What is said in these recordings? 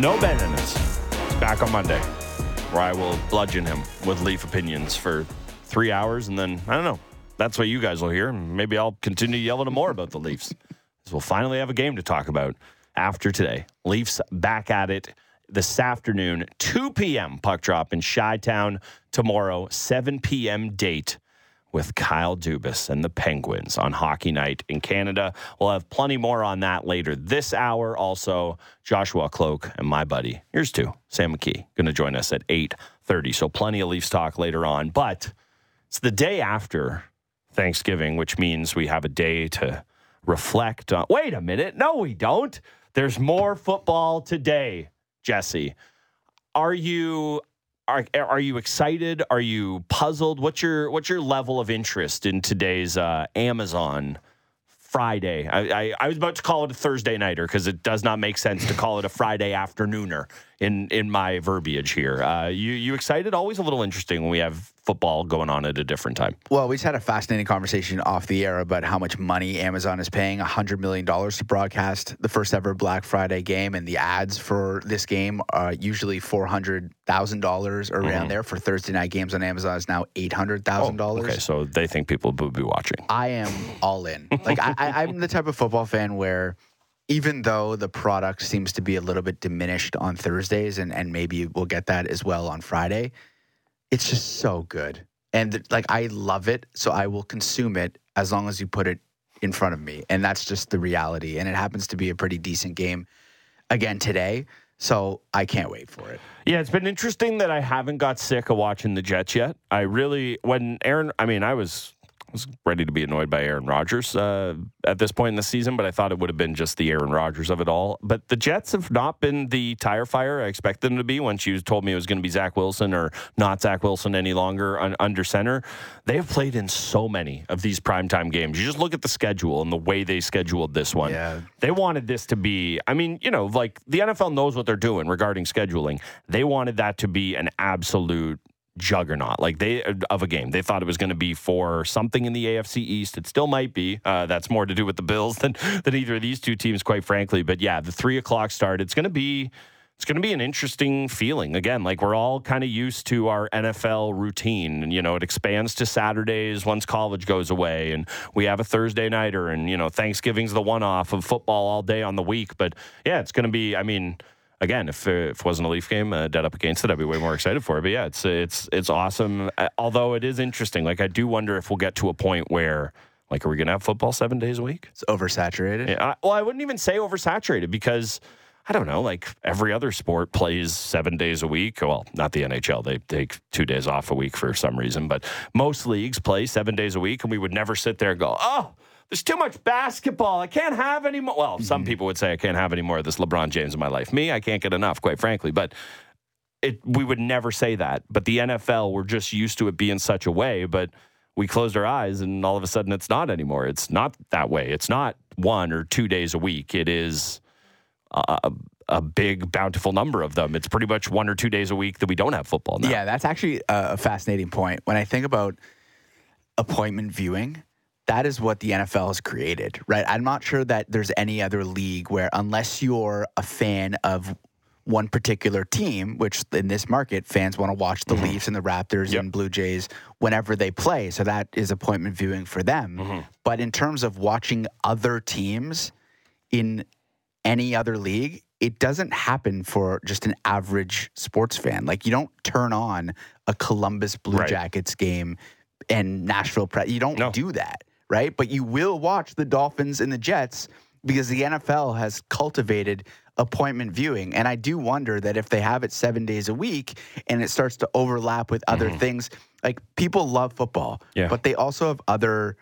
No Ben. He's back on Monday, where I will bludgeon him with Leaf opinions for three hours, and then I don't know. That's what you guys will hear. Maybe I'll continue yelling more about the Leafs. We'll finally have a game to talk about after today. Leafs back at it this afternoon, 2 p.m. puck drop in Chi Town tomorrow, 7 p.m. date with Kyle Dubas and the Penguins on Hockey Night in Canada. We'll have plenty more on that later this hour. Also, Joshua Kloke and my buddy, here's two, Sam McKee, going to join us at 8.30. So plenty of Leafs talk later on. But it's the day after Thanksgiving, which means we have a day to reflect on. Wait a minute. No, we don't. There's more football today, Jesse. Are you are are you excited? Are you puzzled? What's your what's your level of interest in today's uh, Amazon Friday? I, I, I was about to call it a Thursday nighter because it does not make sense to call it a Friday afternooner in in my verbiage here. Uh, you you excited? Always a little interesting when we have football going on at a different time. Well, we just had a fascinating conversation off the air about how much money Amazon is paying $100 million to broadcast the first ever Black Friday game. And the ads for this game are usually $400,000 around Mhm. there. For Thursday night games on Amazon is now $800,000. Oh, okay, so they think people will be watching. I am all in. Like I, I, I'm the type of football fan where even though the product seems to be a little bit diminished on Thursdays, and and maybe we'll get that as well on Friday, it's just so good. And like I love it, so I will consume it as long as you put it in front of me, and that's just the reality. And it happens to be a pretty decent game again today, so I can't wait for it. Yeah, it's been interesting that I haven't got sick of watching the Jets yet. I really, when Aaron, I mean, I was was ready to be annoyed by Aaron Rodgers uh, at this point in the season, but I thought it would have been just the Aaron Rodgers of it all. But the Jets have not been the tire fire I expected them to be. Once you told me it was going to be Zach Wilson or not Zach Wilson any longer un- under center, they have played in so many of these primetime games. You just look at the schedule and the way they scheduled this one. Yeah. They wanted this to be, I mean, you know, like the NFL knows what they're doing regarding scheduling. They wanted that to be an absolute juggernaut. Like they of a game. They thought it was going to be for something in the afc east. It still might be. Uh, that's more to do with the bills than than either of these two teams quite frankly. But yeah the three o'clock start it's going to be it's going to be an interesting feeling. Again like we're all kind of used to our nfl routine. And you know it expands to saturdays once college goes away. And we have a thursday nighter. And you know thanksgiving's the one off of football all day on the week. But yeah it's going to be i mean again, if, if it wasn't a Leaf game, uh, dead up against it, I'd be way more excited for it. But yeah, it's it's it's awesome. Uh, although it is interesting. Like I do wonder if we'll get to a point where, like, are we going to have football seven days a week? It's oversaturated. Yeah, I, well, I wouldn't even say oversaturated because. I don't know, like every other sport plays seven days a week. Well, not the NHL. They take two days off a week for some reason, but most leagues play seven days a week, and we would never sit there and go, oh, there's too much basketball. I can't have any more. Well, some mm-hmm. people would say I can't have any more of this LeBron James in my life. Me, I can't get enough, quite frankly. But it, we would never say that. But the NFL, we're just used to it being such a way. But we closed our eyes, and all of a sudden, it's not anymore. It's not that way. It's not one or two days a week. It is a, a big, bountiful number of them. It's pretty much one or two days a week that we don't have football now. Yeah, that's actually a fascinating point. When I think about appointment viewing, that is what the NFL has created, right? I'm not sure that there's any other league where, unless you're a fan of one particular team, which in this market, fans want to watch the mm-hmm. Leafs and the Raptors Yep. and Blue Jays whenever they play. So that is appointment viewing for them. Mm-hmm. But in terms of watching other teams in any other league, it doesn't happen for just an average sports fan. Like you don't turn on a Columbus Blue Right. Jackets game and Nashville Pre- you don't No. do that, right? But you will watch the Dolphins and the Jets because the NFL has cultivated appointment viewing. And I do wonder that if they have it 7 days a week and it starts to overlap with other things, like people love football, Mm-hmm. Yeah. but they also have other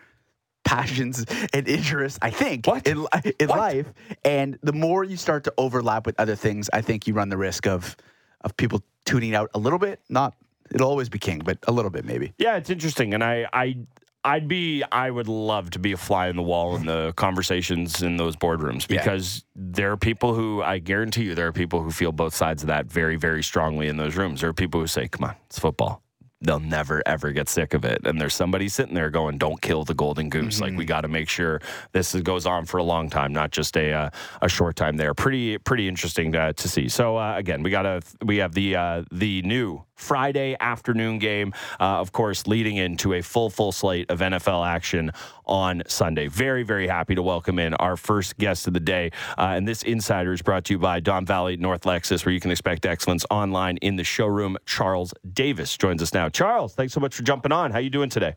passions and interests, I think, What? in, in What? life. And the more you start to overlap with other things, I think you run the risk of of people tuning out a little bit. Not it'll always be king, but a little bit maybe. Yeah, it's interesting, and I, I, I'd be, I would love to be a fly in the wall in the conversations in those boardrooms Yeah. because there are people who I guarantee you there are people who feel both sides of that very, very strongly in those rooms. There are people who say, "Come on, it's football." they'll never ever get sick of it. And there's somebody sitting there going, "Don't kill the golden goose." Mm-hmm. Like we got to make sure this goes on for a long time, not just a uh, a short time. There, pretty pretty interesting to, to see. So uh, again, we got to we have the uh, the new Friday afternoon game, uh, of course, leading into a full full slate of NFL action on Sunday. Very very happy to welcome in our first guest of the day, uh, and this insider is brought to you by Don Valley North Lexus, where you can expect excellence online in the showroom. Charles Davis joins us now. Charles, thanks so much for jumping on. How are you doing today?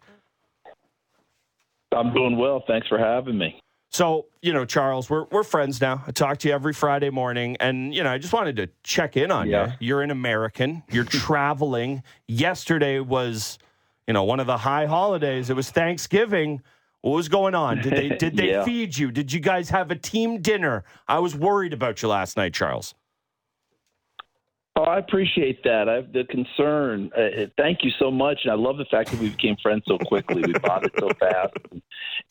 I'm doing well. Thanks for having me. So, you know, Charles, we're we're friends now. I talk to you every Friday morning and you know, I just wanted to check in on yeah. you. You're an American. You're traveling. Yesterday was, you know, one of the high holidays. It was Thanksgiving. What was going on? Did they did they yeah. feed you? Did you guys have a team dinner? I was worried about you last night, Charles. Oh, I appreciate that. I have the concern. Uh, thank you so much, and I love the fact that we became friends so quickly. we bonded so fast,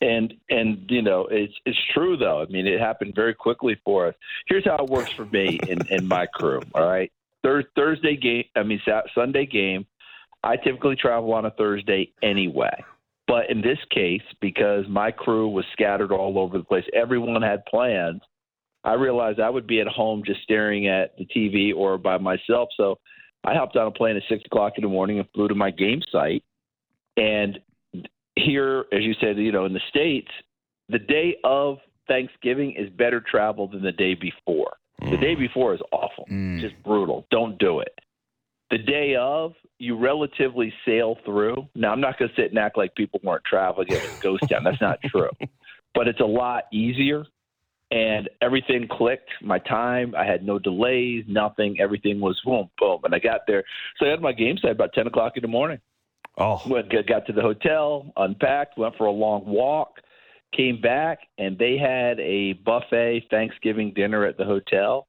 and and you know it's it's true though. I mean, it happened very quickly for us. Here's how it works for me and, and my crew. All right, Thur- Thursday game. I mean, Sunday game. I typically travel on a Thursday anyway. But in this case, because my crew was scattered all over the place, everyone had plans I realized I would be at home just staring at the TV or by myself. So I hopped on a plane at six o'clock in the morning and flew to my game site. And here, as you said, you know, in the States, the day of Thanksgiving is better travel than the day before. Mm. The day before is awful, mm. just brutal. Don't do it. The day of, you relatively sail through. Now, I'm not going to sit and act like people weren't traveling. It was ghost town. That's not true. But it's a lot easier and everything clicked. My time, I had no delays, nothing. Everything was boom, boom, and I got there. So I had my game set about ten o'clock in the morning. Oh, went got to the hotel, unpacked, went for a long walk, came back, and they had a buffet Thanksgiving dinner at the hotel.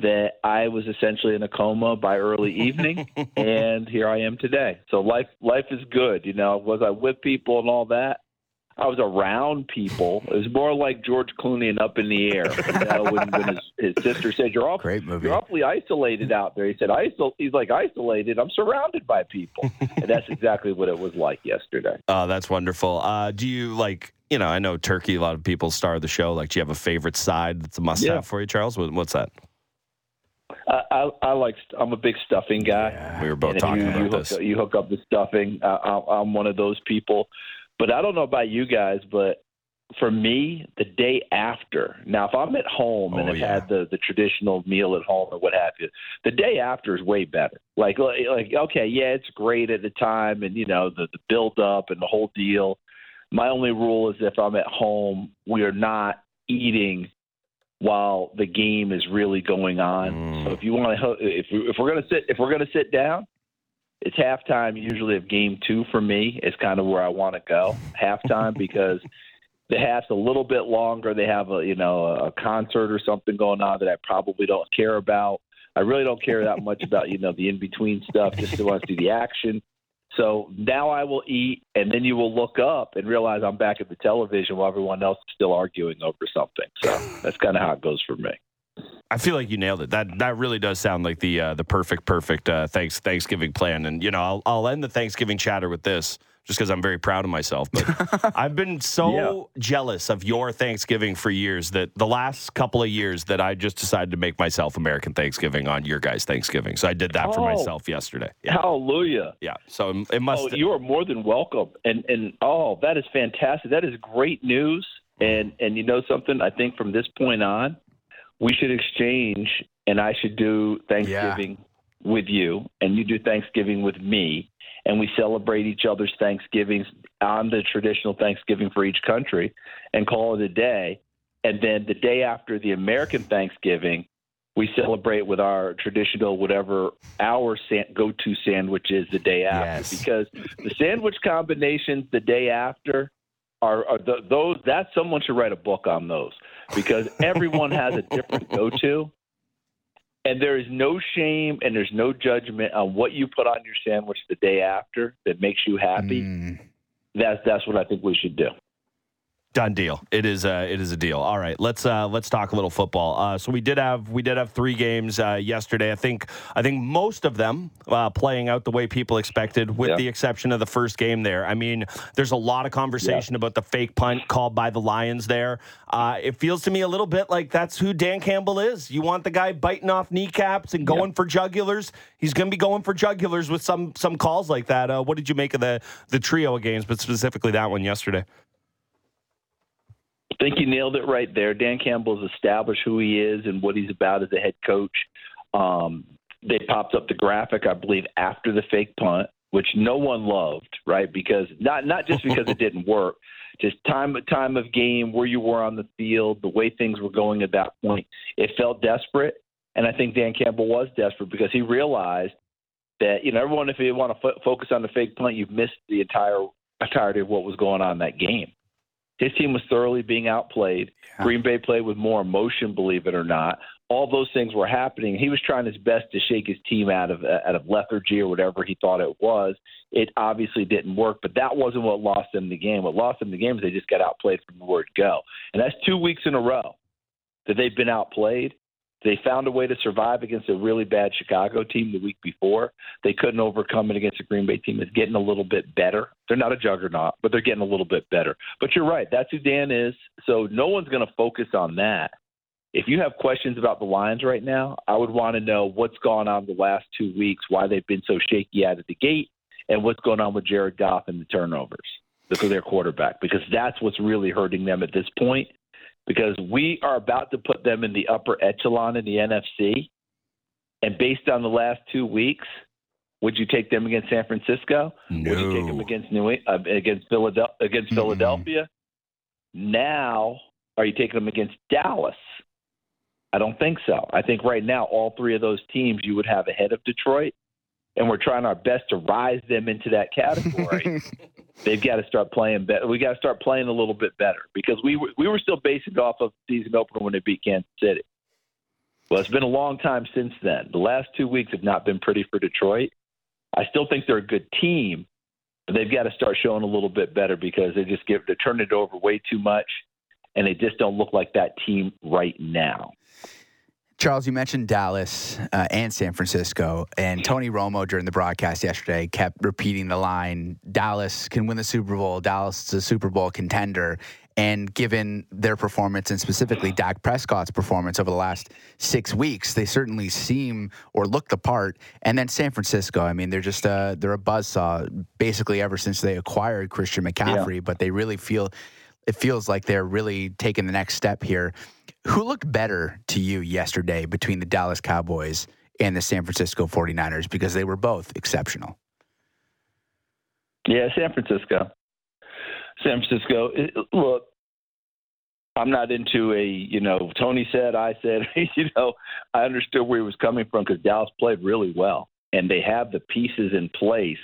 That I was essentially in a coma by early evening, and here I am today. So life life is good. You know, was I with people and all that? I was around people. It was more like George Clooney and Up in the Air. You know, when, when his, his, sister said, "You're awful, Great movie. You're awfully isolated out there." He said, "Isol." He's like isolated. I'm surrounded by people, and that's exactly what it was like yesterday. Oh, that's wonderful. Uh, do you like? You know, I know turkey. A lot of people star the show. Like, do you have a favorite side that's a must-have yeah. for you, Charles? What's that? I, I, I like. I'm a big stuffing guy. Yeah, we were both talking you, about you this. Hook, you hook up the stuffing. I, I'm one of those people. But I don't know about you guys, but for me, the day after. Now, if I'm at home and oh, have yeah. had the the traditional meal at home or what have you, the day after is way better. Like, like okay, yeah, it's great at the time, and you know the the build up and the whole deal. My only rule is if I'm at home, we are not eating while the game is really going on. Mm. So if you want to, if we, if we're gonna sit, if we're gonna sit down, it's halftime usually of game two for me is kind of where I want to go halftime because the half's a little bit longer. They have a you know a concert or something going on that I probably don't care about. I really don't care that much about you know the in between stuff. Just want to see the action. So now I will eat, and then you will look up and realize I'm back at the television while everyone else is still arguing over something. So that's kind of how it goes for me. I feel like you nailed it. That that really does sound like the uh, the perfect perfect uh, thanks Thanksgiving plan. And you know, I'll I'll end the Thanksgiving chatter with this, just because I'm very proud of myself. But I've been so yeah. jealous of your Thanksgiving for years that the last couple of years that I just decided to make myself American Thanksgiving on your guys' Thanksgiving. So I did that oh, for myself yesterday. Yeah. Hallelujah! Yeah. So it must. Oh, you are more than welcome. And and oh, that is fantastic. That is great news. And and you know something? I think from this point on we should exchange, and I should do Thanksgiving yeah. with you, and you do Thanksgiving with me, and we celebrate each other's Thanksgivings on the traditional Thanksgiving for each country, and call it a day. And then the day after the American Thanksgiving, we celebrate with our traditional whatever our go-to sandwich is the day after yes. because the sandwich combinations the day after are, are the, those that someone should write a book on those because everyone has a different go-to and there is no shame and there's no judgment on what you put on your sandwich the day after that makes you happy. Mm. That's that's what I think we should do. Done deal. It is a it is a deal. All right, let's uh, let's talk a little football. Uh, so we did have we did have three games uh, yesterday. I think I think most of them uh, playing out the way people expected, with Yeah. the exception of the first game. There, I mean, there's a lot of conversation about the fake punt called by the Lions. There, uh, it feels to me a little bit like that's who Dan Campbell is. You want the guy biting off kneecaps and going for jugulars. He's going to be going for jugulars with some some calls like that. Uh, what did you make of the the trio of games, but specifically that one yesterday? I think you nailed it right there. Dan Campbell's established who he is and what he's about as a head coach. Um, they popped up the graphic, I believe, after the fake punt, which no one loved, right? Because not not just because it didn't work, just time time of game, where you were on the field, the way things were going at that point, it felt desperate. And I think Dan Campbell was desperate because he realized that you know everyone, if you want to fo- focus on the fake punt, you've missed the entire entirety of what was going on in that game. His team was thoroughly being outplayed. Yeah. Green Bay played with more emotion, believe it or not. All those things were happening. He was trying his best to shake his team out of uh, out of lethargy or whatever he thought it was. It obviously didn't work, but that wasn't what lost them the game. What lost them the game is they just got outplayed from the word go, and that's two weeks in a row that they've been outplayed. They found a way to survive against a really bad Chicago team the week before. They couldn't overcome it against a Green Bay team that's getting a little bit better. They're not a juggernaut, but they're getting a little bit better. But you're right. That's who Dan is. So no one's going to focus on that. If you have questions about the Lions right now, I would want to know what's gone on the last two weeks, why they've been so shaky out of the gate, and what's going on with Jared Goff and the turnovers because their quarterback, because that's what's really hurting them at this point because we are about to put them in the upper echelon in the NFC. And based on the last two weeks, would you take them against San Francisco? No. Would you take them against New uh, against Philadelphia? Against Mm-mm. Philadelphia? Now, are you taking them against Dallas? I don't think so. I think right now, all three of those teams you would have ahead of Detroit, and we're trying our best to rise them into that category. They've got to start playing better. We got to start playing a little bit better because we were, we were still basing off of season opener when they beat Kansas City. Well, it's been a long time since then. The last two weeks have not been pretty for Detroit. I still think they're a good team, but they've got to start showing a little bit better because they just get they turn it over way too much, and they just don't look like that team right now. Charles, you mentioned Dallas uh, and San Francisco, and mm. Tony Romo during the broadcast yesterday kept repeating the line Dallas can win the Super Bowl, Dallas is a Super Bowl contender. And given their performance, and specifically mm. Dak Prescott's performance over the last six weeks, they certainly seem or look the part. And then San Francisco, I mean, they're just a, they're a buzzsaw basically ever since they acquired Christian McCaffrey, but they really feel it feels like they're really taking the next step here. Who looked better to you yesterday between the Dallas Cowboys and the San Francisco 49ers? Because they were both exceptional. Yeah, San Francisco. San Francisco. Look, I'm not into a, you know, Tony said, I said, you know, I understood where he was coming from because Dallas played really well. And they have the pieces in place.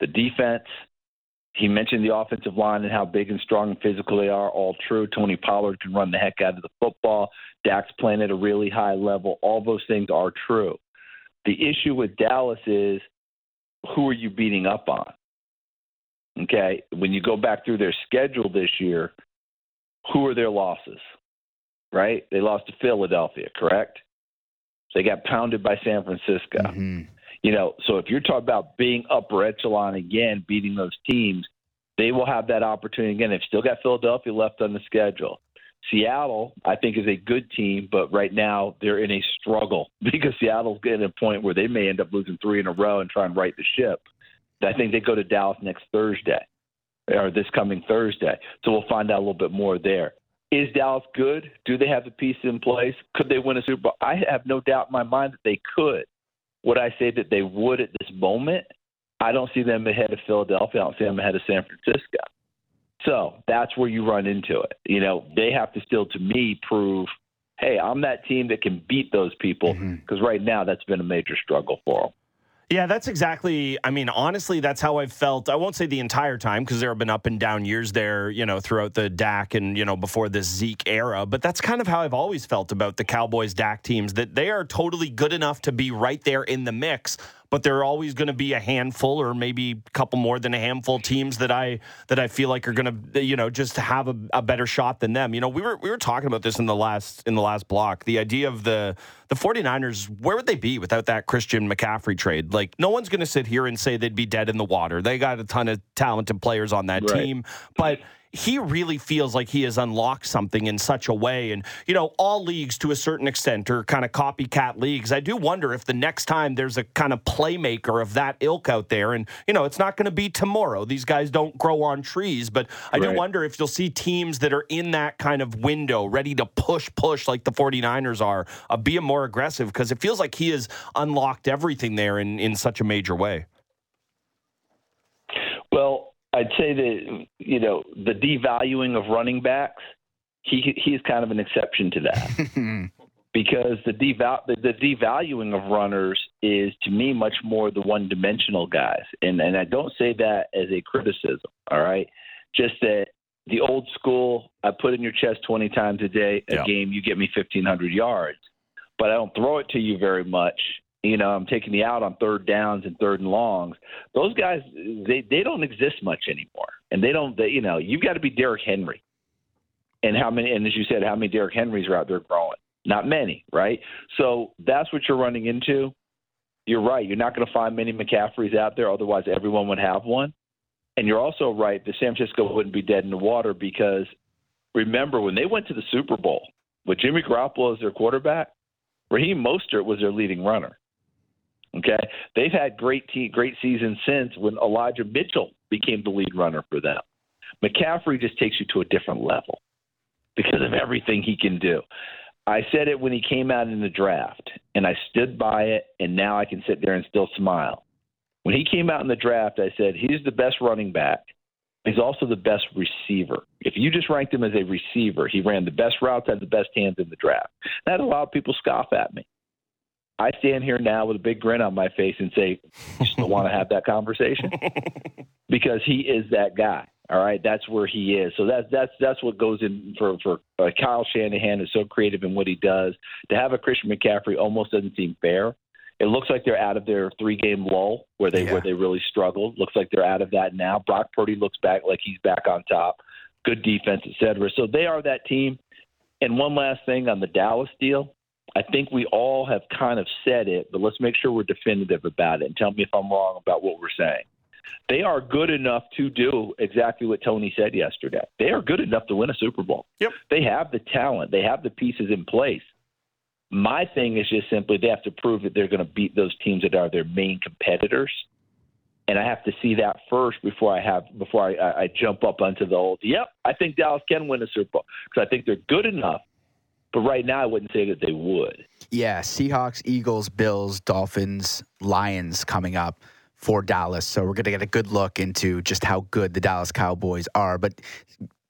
The defense, he mentioned the offensive line and how big and strong and physical they are, all true. Tony Pollard can run the heck out of the football. Dak's playing at a really high level. All those things are true. The issue with Dallas is who are you beating up on? Okay, when you go back through their schedule this year, who are their losses? Right? They lost to Philadelphia, correct? They got pounded by San Francisco. Mhm. You know, so if you're talking about being upper echelon again, beating those teams, they will have that opportunity again. They've still got Philadelphia left on the schedule. Seattle, I think, is a good team, but right now they're in a struggle because Seattle's getting a point where they may end up losing three in a row and try and right the ship. I think they go to Dallas next Thursday or this coming Thursday. So we'll find out a little bit more there. Is Dallas good? Do they have the pieces in place? Could they win a Super Bowl? I have no doubt in my mind that they could. Would I say that they would at this moment? I don't see them ahead of Philadelphia. I don't see them ahead of San Francisco. So that's where you run into it. You know, they have to still, to me, prove, hey, I'm that team that can beat those people. Mhm. Because right now, that's been a major struggle for them. Yeah, that's exactly. I mean, honestly, that's how I've felt. I won't say the entire time because there have been up and down years there, you know, throughout the Dak and, you know, before this Zeke era. But that's kind of how I've always felt about the Cowboys Dak teams that they are totally good enough to be right there in the mix. But there are always going to be a handful, or maybe a couple more than a handful teams that I that I feel like are going to, you know, just have a, a better shot than them. You know, we were we were talking about this in the last in the last block. The idea of the the 49ers, where would they be without that Christian McCaffrey trade? Like, no one's going to sit here and say they'd be dead in the water. They got a ton of talented players on that right. team, but he really feels like he has unlocked something in such a way. And, you know, all leagues to a certain extent are kind of copycat leagues. I do wonder if the next time there's a kind of playmaker of that ilk out there, and, you know, it's not going to be tomorrow. These guys don't grow on trees, but I right. do wonder if you'll see teams that are in that kind of window, ready to push, push like the 49ers are, uh, be more aggressive because it feels like he has unlocked everything there in, in such a major way. I'd say that you know the devaluing of running backs. He he's kind of an exception to that because the deval the, the devaluing of runners is to me much more the one dimensional guys, and and I don't say that as a criticism. All right, just that the old school. I put in your chest twenty times a day a yeah. game. You get me fifteen hundred yards, but I don't throw it to you very much you know, I'm taking you out on third downs and third and longs. Those guys, they they don't exist much anymore, and they don't. They, you know, you've got to be Derrick Henry, and how many? And as you said, how many Derrick Henrys are out there growing? Not many, right? So that's what you're running into. You're right. You're not going to find many McCaffreys out there. Otherwise, everyone would have one. And you're also right. The San Francisco wouldn't be dead in the water because remember when they went to the Super Bowl with Jimmy Garoppolo as their quarterback, Raheem Mostert was their leading runner. Okay, they've had great great seasons since when Elijah Mitchell became the lead runner for them. McCaffrey just takes you to a different level because of everything he can do. I said it when he came out in the draft, and I stood by it, and now I can sit there and still smile. When he came out in the draft, I said he's the best running back. He's also the best receiver. If you just ranked him as a receiver, he ran the best routes, had the best hands in the draft. That a lot of people scoff at me. I stand here now with a big grin on my face and say, "You still want to have that conversation?" because he is that guy. All right, that's where he is. So that's that's that's what goes in for for uh, Kyle Shanahan is so creative in what he does. To have a Christian McCaffrey almost doesn't seem fair. It looks like they're out of their three game lull where they yeah. where they really struggled. Looks like they're out of that now. Brock Purdy looks back like he's back on top. Good defense, et cetera. So they are that team. And one last thing on the Dallas deal. I think we all have kind of said it, but let's make sure we're definitive about it and tell me if I'm wrong about what we're saying. They are good enough to do exactly what Tony said yesterday. They are good enough to win a Super Bowl. Yep. They have the talent, they have the pieces in place. My thing is just simply they have to prove that they're going to beat those teams that are their main competitors. And I have to see that first before I have before I, I, I jump up onto the old. Yep, I think Dallas can win a Super Bowl because I think they're good enough but right now, I wouldn't say that they would. Yeah, Seahawks, Eagles, Bills, Dolphins, Lions coming up for Dallas. So we're going to get a good look into just how good the Dallas Cowboys are. But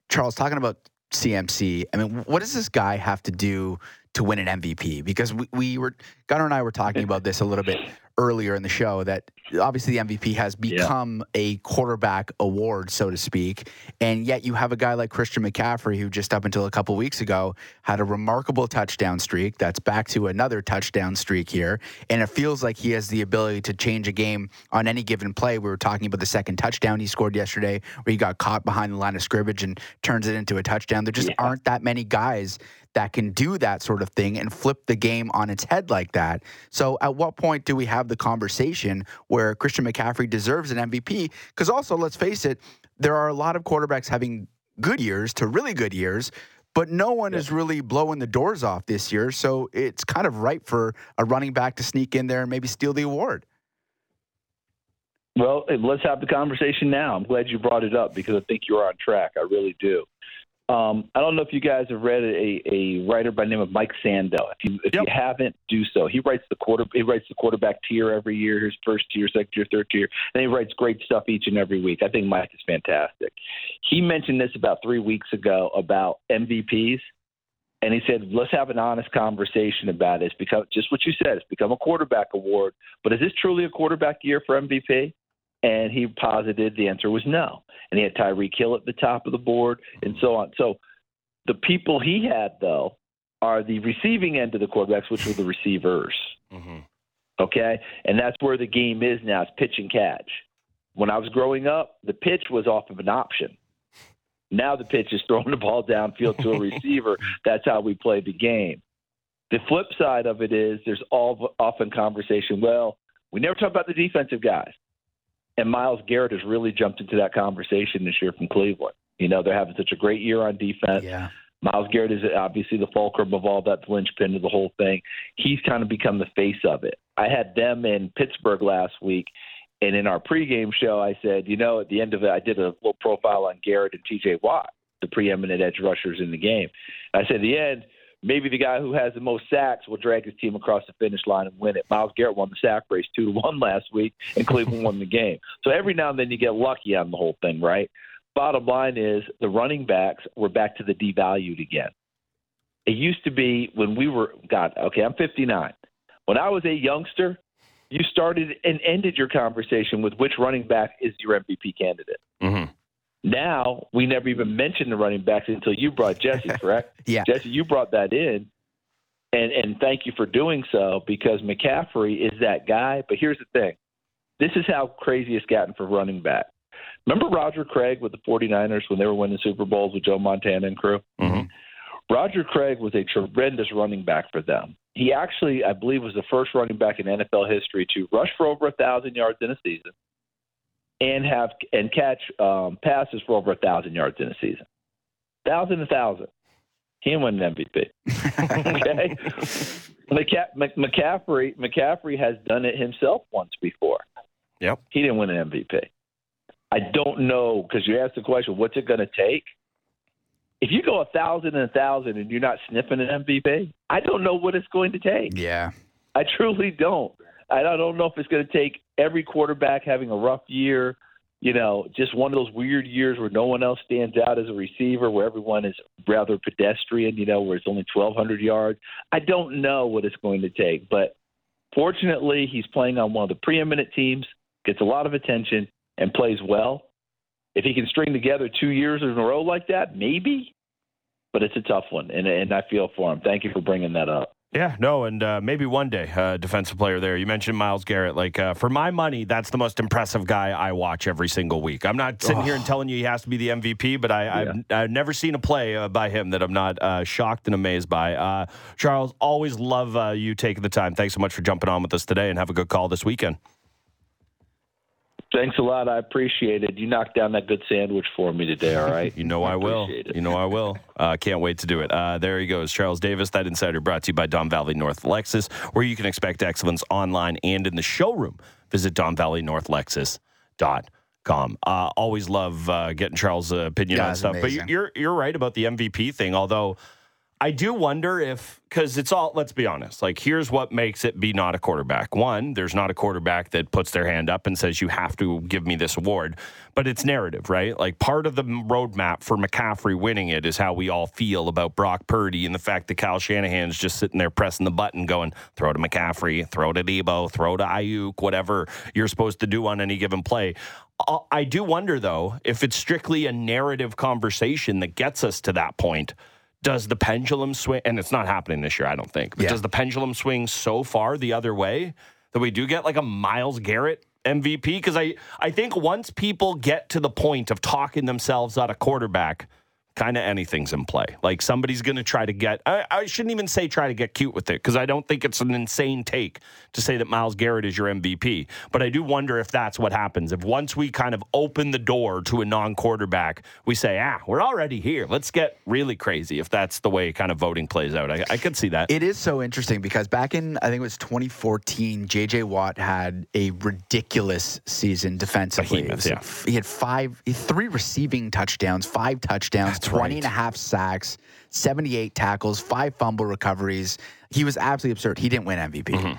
Charles, talking about CMC, I mean, what does this guy have to do to win an MVP? Because we, we were, Gunnar and I were talking about this a little bit earlier in the show that obviously the MVP has become yeah. a quarterback award, so to speak. And yet you have a guy like Christian McCaffrey, who just up until a couple weeks ago had a remarkable touchdown streak. That's back to another touchdown streak here. And it feels like he has the ability to change a game on any given play. We were talking about the second touchdown he scored yesterday, where he got caught behind the line of scrimmage and turns it into a touchdown. There just yeah. aren't that many guys that can do that sort of thing and flip the game on its head like that. So, at what point do we have the conversation where Christian McCaffrey deserves an MVP? Because also, let's face it, there are a lot of quarterbacks having good years to really good years, but no one yeah. is really blowing the doors off this year. So, it's kind of right for a running back to sneak in there and maybe steal the award. Well, let's have the conversation now. I'm glad you brought it up because I think you're on track. I really do. Um, I don't know if you guys have read a, a writer by the name of Mike Sando. If you if yep. you haven't, do so. He writes the quarter he writes the quarterback tier every year, his first tier, second tier, third tier, and he writes great stuff each and every week. I think Mike is fantastic. He mentioned this about three weeks ago about MVPs, and he said, "Let's have an honest conversation about it. It's become just what you said. It's become a quarterback award, but is this truly a quarterback year for MVP?" And he posited the answer was no. And he had Tyreek Hill at the top of the board and so on. So the people he had, though, are the receiving end of the quarterbacks, which were the receivers. Mm-hmm. Okay, and that's where the game is now. It's pitch and catch. When I was growing up, the pitch was off of an option. Now the pitch is throwing the ball downfield to a receiver. That's how we play the game. The flip side of it is there's all often conversation. Well, we never talk about the defensive guys, and Myles Garrett has really jumped into that conversation this year from Cleveland. You know they're having such a great year on defense. Yeah. Myles Garrett is obviously the fulcrum of all that, the linchpin of the whole thing. He's kind of become the face of it. I had them in Pittsburgh last week, and in our pregame show, I said, you know, at the end of it, I did a little profile on Garrett and T.J. Watt, the preeminent edge rushers in the game. I said, at the end, maybe the guy who has the most sacks will drag his team across the finish line and win it. Myles Garrett won the sack race two to one last week, and Cleveland won the game. So every now and then you get lucky on the whole thing, right? Bottom line is the running backs were back to the devalued again. It used to be when we were God. Okay, I'm 59. When I was a youngster, you started and ended your conversation with which running back is your MVP candidate. Mm-hmm. Now we never even mentioned the running backs until you brought Jesse, correct? Yeah. Jesse, you brought that in, and and thank you for doing so because McCaffrey is that guy. But here's the thing: this is how crazy it's gotten for running back. Remember Roger Craig with the 49ers when they were winning Super Bowls with Joe Montana and crew? Mhm. Roger Craig was a tremendous running back for them. He actually, I believe, was the first running back in NFL history to rush for over a thousand yards in a season and have and catch um, passes for over a thousand yards in a season. Thousand a thousand. He didn't win an MVP. okay. McCa- McCaffrey McCaffrey has done it himself once before. Yep. He didn't win an MVP. I don't know because you asked the question, what's it going to take? If you go a thousand and a thousand and you're not sniffing an MVP, I don't know what it's going to take. Yeah. I truly don't. I don't know if it's going to take every quarterback having a rough year, you know, just one of those weird years where no one else stands out as a receiver, where everyone is rather pedestrian, you know, where it's only 1,200 yards. I don't know what it's going to take, but fortunately, he's playing on one of the preeminent teams, gets a lot of attention, and plays well. If he can string together two years in a row like that, maybe. But it's a tough one, and and I feel for him. Thank you for bringing that up. Yeah, no, and uh, maybe one day, uh, defensive player there. You mentioned Myles Garrett. Like, uh, for my money, that's the most impressive guy I watch every single week. I'm not sitting here and telling you he has to be the MVP, but I, I've, I've never seen a play uh, by him that I'm not uh, shocked and amazed by. Uh, Charles, always love uh, you taking the time. Thanks so much for jumping on with us today, and have a good call this weekend. Thanks a lot. I appreciate it. You knocked down that good sandwich for me today. All right. You know I, will. it. You know I will. Uh, can't wait to do it. Uh, there he goes, Charles Davis. That insider brought to you by Don Valley North Lexus, where you can expect excellence online and in the showroom. Visit DonValleyNorthLexus.com. Uh, always love uh, getting Charles' uh, opinion Yeah, on it's stuff. But you're you're right about the MVP thing. Although I do wonder if because it's all. Let's be honest. Like here's what makes it be not a quarterback. One, there's not a quarterback that puts their hand up and says you have to give me this award. But it's narrative, right? Like part of the roadmap for McCaffrey winning it is how we all feel about Brock Purdy and the fact that Kyle Shanahan's just sitting there pressing the button, going throw to McCaffrey, throw to Deebo, throw to Aiyuk, whatever you're supposed to do on any given play. Uh, I do wonder though if it's strictly a narrative conversation that gets us to that point does the pendulum swing and it's not happening this year i don't think but Yeah. does the pendulum swing so far the other way that we do get like a myles garrett mvp because i i think once people get to the point of talking themselves out of quarterback kind of anything's in play. Like somebody's gonna try to get i, I shouldn't even say try to get cute with it because i don't think it's an insane take to say that myles garrett is your mvp but i do wonder if that's what happens. If once we kind of open the door to a non-quarterback we say ah we're already here. Let's get really crazy if that's the way kind of voting plays out. I, I could see that. It is so interesting because back in I think it was 2014, JJ Watt had a ridiculous season defensively. Behemoth, yeah. He had five, three receiving touchdowns, five touchdowns, 20 right. and a half sacks, 78 tackles, five fumble recoveries. He was absolutely absurd. He didn't win MVP. Mm-hmm.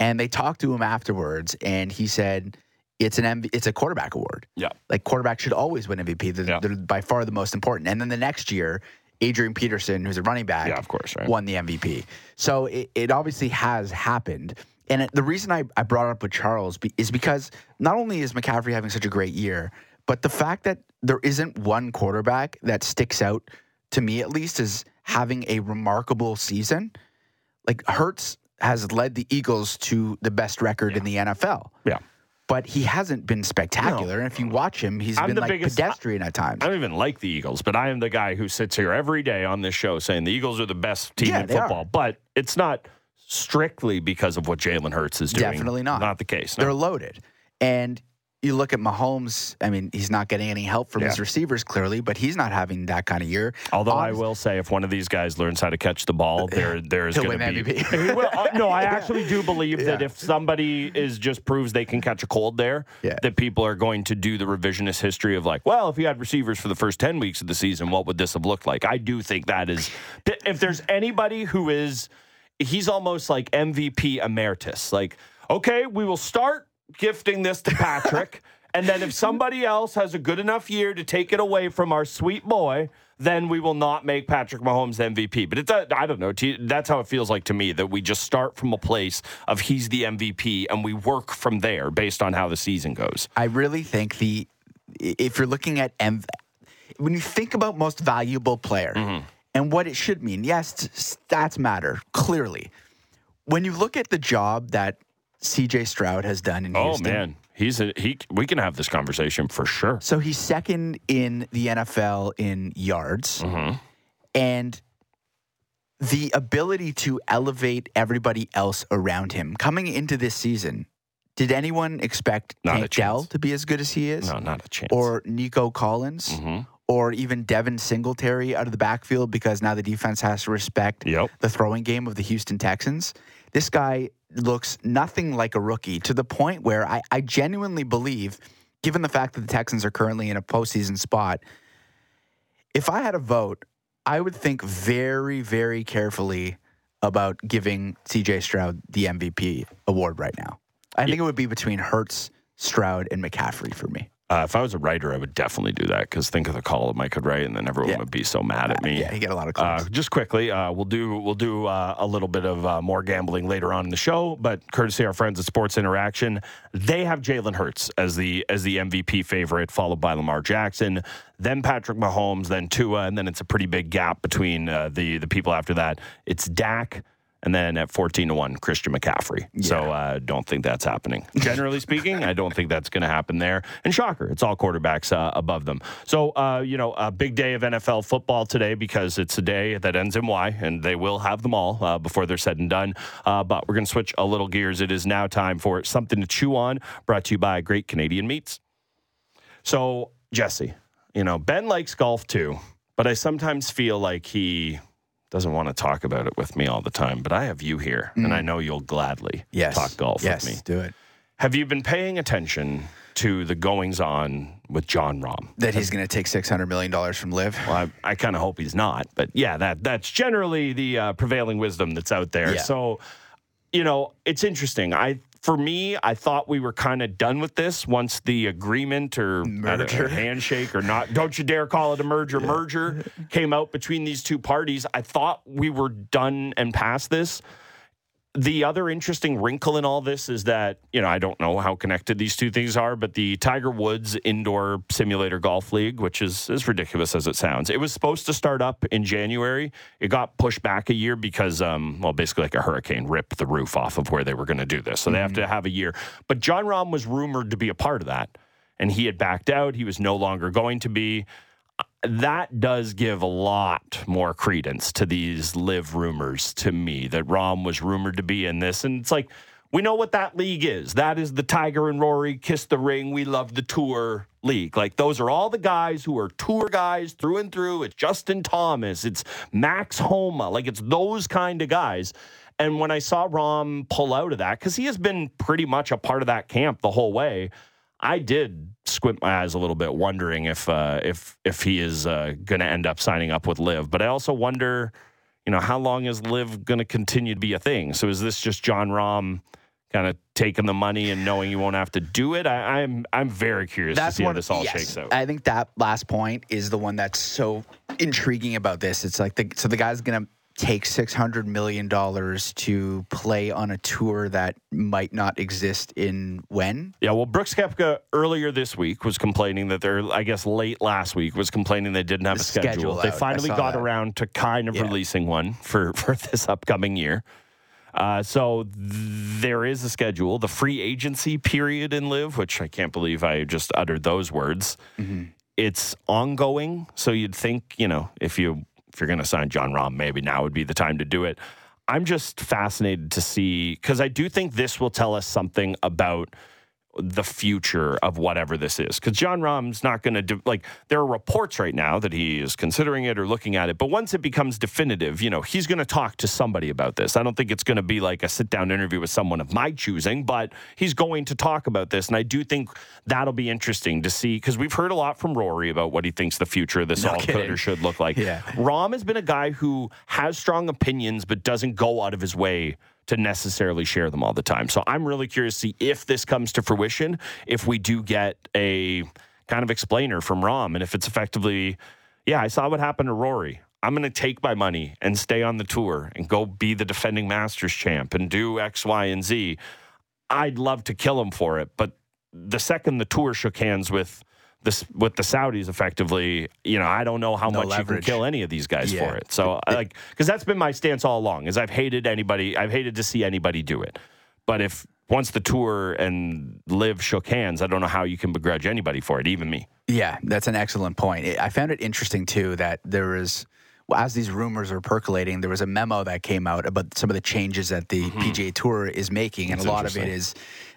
And they talked to him afterwards, and he said, "It's an MV, it's a quarterback award. yeah Like quarterback should always win MVP. They're, Yeah. they're by far the most important. And then the next year, Adrian Peterson, who's a running back, Yeah, of course, right. won the MVP. So it, it obviously has happened. And the reason I, I brought it up with Charles be, is because not only is McCaffrey having such a great year, but the fact that there isn't one quarterback that sticks out to me at least is having a remarkable season. Like Hurts has led the Eagles to the best record in the NFL. Yeah. But he hasn't been spectacular. And if you watch him, he's I'm been like biggest- pedestrian at times. I don't even like the Eagles, but I am the guy who sits here every day on this show saying the Eagles are the best team Yeah, in they are. football. But it's not strictly because of what Jalen Hurts is doing. Definitely not. Not the case. no. They're loaded. And you look at Mahomes, I mean, he's not getting any help from his receivers clearly, but he's not having that kind of year. Although I will say, if one of these guys learns how to catch the ball, there there's going to be. Will. Uh, no, I actually do believe that if somebody is just proves they can catch a cold there, Yeah. that people are going to do the revisionist history of like, well, if he had receivers for the first ten weeks of the season, what would this have looked like? I do think that is, if there's anybody who is, he's almost like MVP emeritus. Like, okay, we will start gifting this to Patrick. And then if somebody else has a good enough year to take it away from our sweet boy, then we will not make Patrick Mahomes MVP. But it's a, I don't know. That's how it feels like to me that we just start from a place of he's the MVP and we work from there based on how the season goes. I really think the if you're looking at M, when you think about most valuable player Mm-hmm. and what it should mean, yes, stats matter clearly. When you look at the job that C.J. Stroud has done in Oh Houston, man, he's a, he. We can have this conversation for sure. so he's second in the NFL in yards, Mm-hmm. and the ability to elevate everybody else around him coming into this season. Did anyone expect Not Tank Dell to be as good as he is? No, not a chance. or Nico Collins Mhm. or even Devin Singletary out of the backfield because now the defense has to respect Yep. the throwing game of the Houston Texans. This guy looks nothing like a rookie to the point where I, I genuinely believe, given the fact that the Texans are currently in a postseason spot, if I had a vote, I would think very, very carefully about giving CJ Stroud the MVP award right now. I think it would be between Hurts, Stroud, and McCaffrey for me. Uh, if I was a writer, I would definitely do that because think of the column I could write, and then everyone Yeah. would be so mad at me. Yeah, he get a lot of Uh, just quickly, uh, we'll do we'll do uh, a little bit of uh, more gambling later on in the show, but courtesy of our friends at Sports Interaction, they have Jalen Hurts as the as the MVP favorite, followed by Lamar Jackson, then Patrick Mahomes, then Tua, and then it's a pretty big gap between uh, the the people after that. It's Dak. And then at 14 to 1, Christian McCaffrey. So uh, don't think that's happening. Generally speaking, I don't think that's going to happen there. And shocker, it's all quarterbacks uh, above them. So, uh, you know, a big day of NFL football today because it's a day that ends in Y, and they will have them all uh, before they're said and done. Uh, but we're going to switch a little gears. It is now time for something to chew on, brought to you by Great Canadian Meats. So, Jesse, you know, Ben likes golf too, but I sometimes feel like he doesn't want to talk about it with me all the time. But I have you here, and I know you'll gladly Yes. talk golf yes, with me. do it. Have you been paying attention to the goings on with Jon Rahm? That he's going to take $600 million from LIV. Well, I, I kind of hope he's not, but yeah, that that's generally the uh, prevailing wisdom that's out there. Yeah. So, you know, it's interesting. I for me, I thought we were kind of done with this once the agreement or know, Merger. handshake or not. Don't you dare call it a merger. Merger came out between these two parties. I thought we were done and past this. The other interesting wrinkle in all this is that, you know, I don't know how connected these two things are, but the Tiger Woods Indoor Simulator Golf League, which is as ridiculous as it sounds, it was supposed to start up in January. It got pushed back a year because, um, well, basically like a hurricane ripped the roof off of where they were going to do this. So they have to have a year. But Jon Rahm was rumored to be a part of that, and he had backed out. He was no longer going to be that does give a lot more credence to these LIV rumors to me that Rahm was rumored to be in this. And it's like, we know what that league is. That is the Tiger and Rory kiss the ring. We love the tour league. Like, those are all the guys who are tour guys through and through. It's Justin Thomas, it's Max Homa. Like, it's those kind of guys. And when I saw Rahm pull out of that, because he has been pretty much a part of that camp the whole way, I did squint my eyes a little bit, wondering if uh, if if he is uh, going to end up signing up with LIV. But I also wonder, you know, how long is LIV going to continue to be a thing? So is this just Jon Rahm kind of taking the money and knowing you won't have to do it? I, I'm I'm very curious to see how this all yes. shakes out. I think that last point is the one that's so intriguing about this. It's like the so the guy's going to take six hundred million dollars to play on a tour that might not exist in when Yeah, well, Brooks Koepka earlier this week was complaining that they're, I guess, late last week was complaining they didn't have The a schedule. schedule They finally got that. around to kind of Yeah. releasing one for for this upcoming year. Uh, so th- there is a schedule, the free agency period in LIV, which I can't believe I just uttered those words. It's ongoing, so you'd think you know if you if you're going to sign Jon Rahm, maybe now would be the time to do it. I'm just fascinated to see because I do think this will tell us something about the future of whatever this is. Because Jon Rahm's not going to do like there are reports right now that he is considering it or looking at it, but once it becomes definitive, you know, he's going to talk to somebody about this. I don't think it's going to be like a sit down interview with someone of my choosing, but he's going to talk about this, and I do think that'll be interesting to see because we've heard a lot from Rory about what he thinks the future of this No all could or should look like. Yeah. Rahm has been a guy who has strong opinions but doesn't go out of his way to necessarily share them all the time. So I'm really curious to see if this comes to fruition, if we do get a kind of explainer from Rahm and if it's effectively, yeah, I saw what happened to Rory. I'm going to take my money and stay on the tour and go be the defending Masters champ and do X, Y, and Z. I'd love to kill him for it, but the second the tour shook hands with this with the Saudis, effectively, you know, I don't know how No much you can kill any of these guys Yeah. for it. So, I like, because that's been my stance all along, is I've hated anybody, I've hated to see anybody do it. But if once the tour and LIV shook hands, I don't know how you can begrudge anybody for it, even me. Yeah, that's an excellent point. I found it interesting too that there was, as these rumors are percolating, there was a memo that came out about some of the changes that the mm-hmm. PGA Tour is making, and That's a lot of it is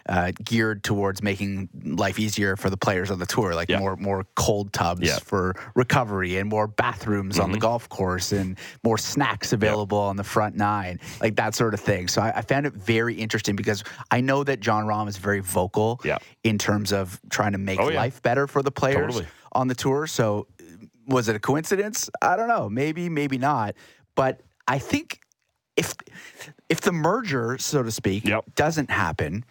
uh, geared towards making life easier for the players on the tour, like Yeah. more more cold tubs Yeah. for recovery and more bathrooms on the golf course and more snacks available on the front nine, like that sort of thing. So I, I found it very interesting because I know that Jon Rahm is very vocal Yeah. in terms of trying to make Oh, yeah. life better for the players Totally. on the tour. So was it a coincidence? I don't know. Maybe, maybe not. But I think if if the merger, so to speak, Yep. doesn't happen,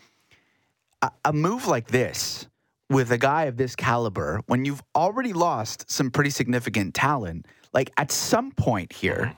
a, a move like this with a guy of this caliber, when you've already lost some pretty significant talent, like at some point here, mm-hmm.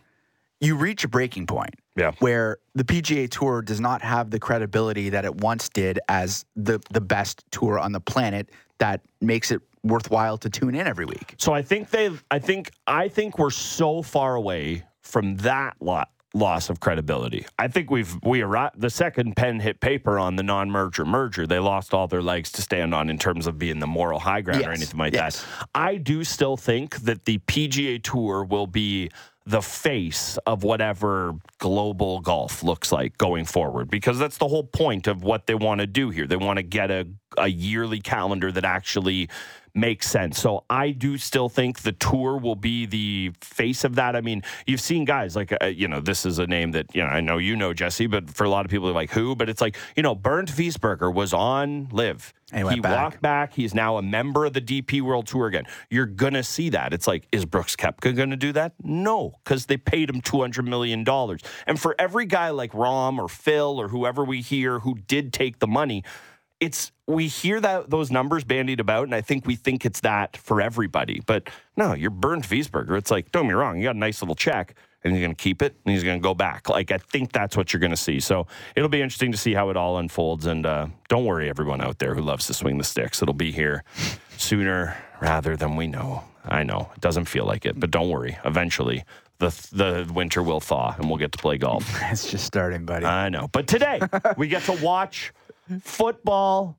you reach a breaking point Yeah. where the PGA Tour does not have the credibility that it once did as the the best tour on the planet that makes it worthwhile to tune in every week. So I think they, I think, I think we're so far away from that lot loss of credibility. I think we've we arrived the second pen hit paper on the non-merger merger. They lost all their legs to stand on in terms of being the moral high ground or anything like yes. that. I do still think that the PGA Tour will be the face of whatever global golf looks like going forward because that's the whole point of what they want to do here. They want to get a, a yearly calendar that actually makes sense. So I do still think the tour will be the face of that. I mean, you've seen guys like, uh, you know, this is a name that, you know, I know you know, Jesse, but for a lot of people, they're like, who? But it's like, you know, Bernd Wiesberger was on LIV. And he back. walked back. He's now a member of the DP World Tour again. You're going to see that. It's like, is Brooks Koepka going to do that? No, because they paid him $200 million. And for every guy like Rahm or Phil or whoever we hear who did take the money, it's we hear that those numbers bandied about, and I think we think it's that for everybody. But no, you're Bernd Wiesberger. It's like, don't get me wrong, you got a nice little check, and he's going to keep it, and he's going to go back. Like I think that's what you're going to see. So it'll be interesting to see how it all unfolds. And uh, don't worry, everyone out there who loves to swing the sticks, it'll be here sooner rather than we know. I know it doesn't feel like it, but don't worry. Eventually, the the winter will thaw, and we'll get to play golf. It's just starting, buddy. I know. But today, we get to watch football.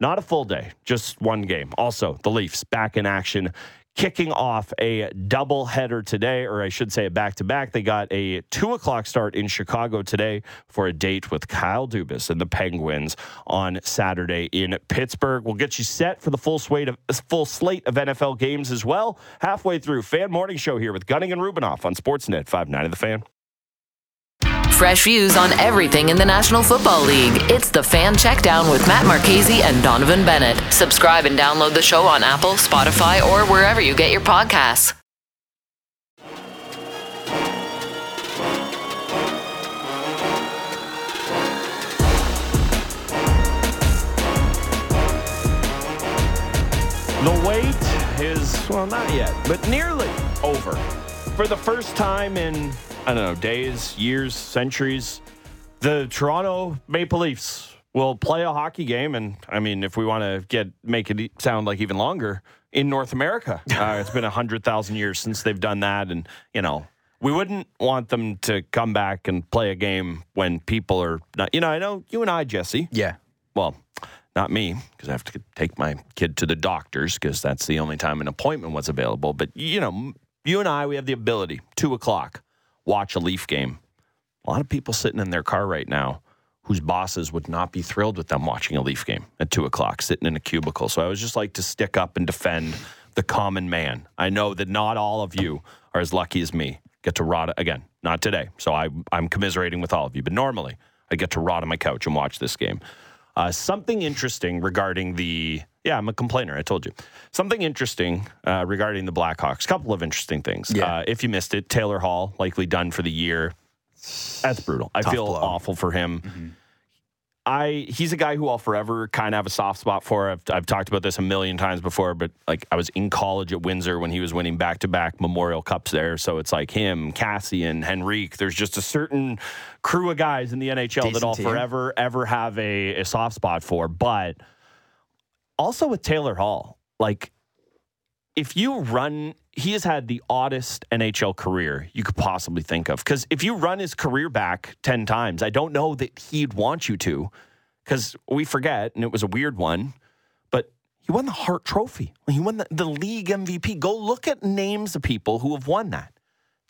Not a full day, just one game. Also, the Leafs back in action, kicking off a double header today, or I should say a back to back. They got a two o'clock start in Chicago today for a date with Kyle Dubas and the Penguins on Saturday in Pittsburgh. We'll get you set for the full slate of full slate of NFL games as well. Halfway through, fan morning show here with Gunning and Rubinoff on Sportsnet 59 of the fan. Fresh views on everything in the National Football League. It's the Fan Checkdown with Matt Marchese and Donovan Bennett. Subscribe and download the show on Apple, Spotify, or wherever you get your podcasts. The wait is, well, not yet, but nearly over. For the first time in, I don't know, days, years, centuries, the Toronto Maple Leafs will play a hockey game. And I mean, if we want to get make it sound like even longer, in North America. Uh, it's been 100,000 years since they've done that. And, you know, we wouldn't want them to come back and play a game when people are not. You know, I know you and I, Jesse. Yeah. Well, not me because I have to take my kid to the doctors because that's the only time an appointment was available. But you know, you and I, we have the ability two o'clock watch a Leaf game. A lot of people sitting in their car right now whose bosses would not be thrilled with them watching a Leaf game at two o'clock, sitting in a cubicle. So I was just like to stick up and defend the common man. I know that not all of you are as lucky as me. Get to rot again, not today. So I, I'm commiserating with all of you, but normally I get to rot on my couch and watch this game. Uh, something interesting regarding the yeah, I'm a complainer. I told you something interesting uh, regarding the Blackhawks. A couple of interesting things. Yeah. Uh, if you missed it, Taylor Hall likely done for the year. That's brutal. I Tough feel blow. awful for him. I he's a guy who I'll forever kind of have a soft spot for. I've, I've talked about this a million times before, but like I was in college at Windsor when he was winning back to back Memorial Cups there. So it's like him, Kassian, Henrique. There's just a certain crew of guys in the NHL that Decent I'll team. forever ever have a, a soft spot for. But also with Taylor Hall, like if you run, he has had the oddest NHL career you could possibly think of. Because if you run his career back 10 times, I don't know that he'd want you to, because we forget, and it was a weird one, but he won the Hart Trophy. He won the, the league MVP. Go look at names of people who have won that.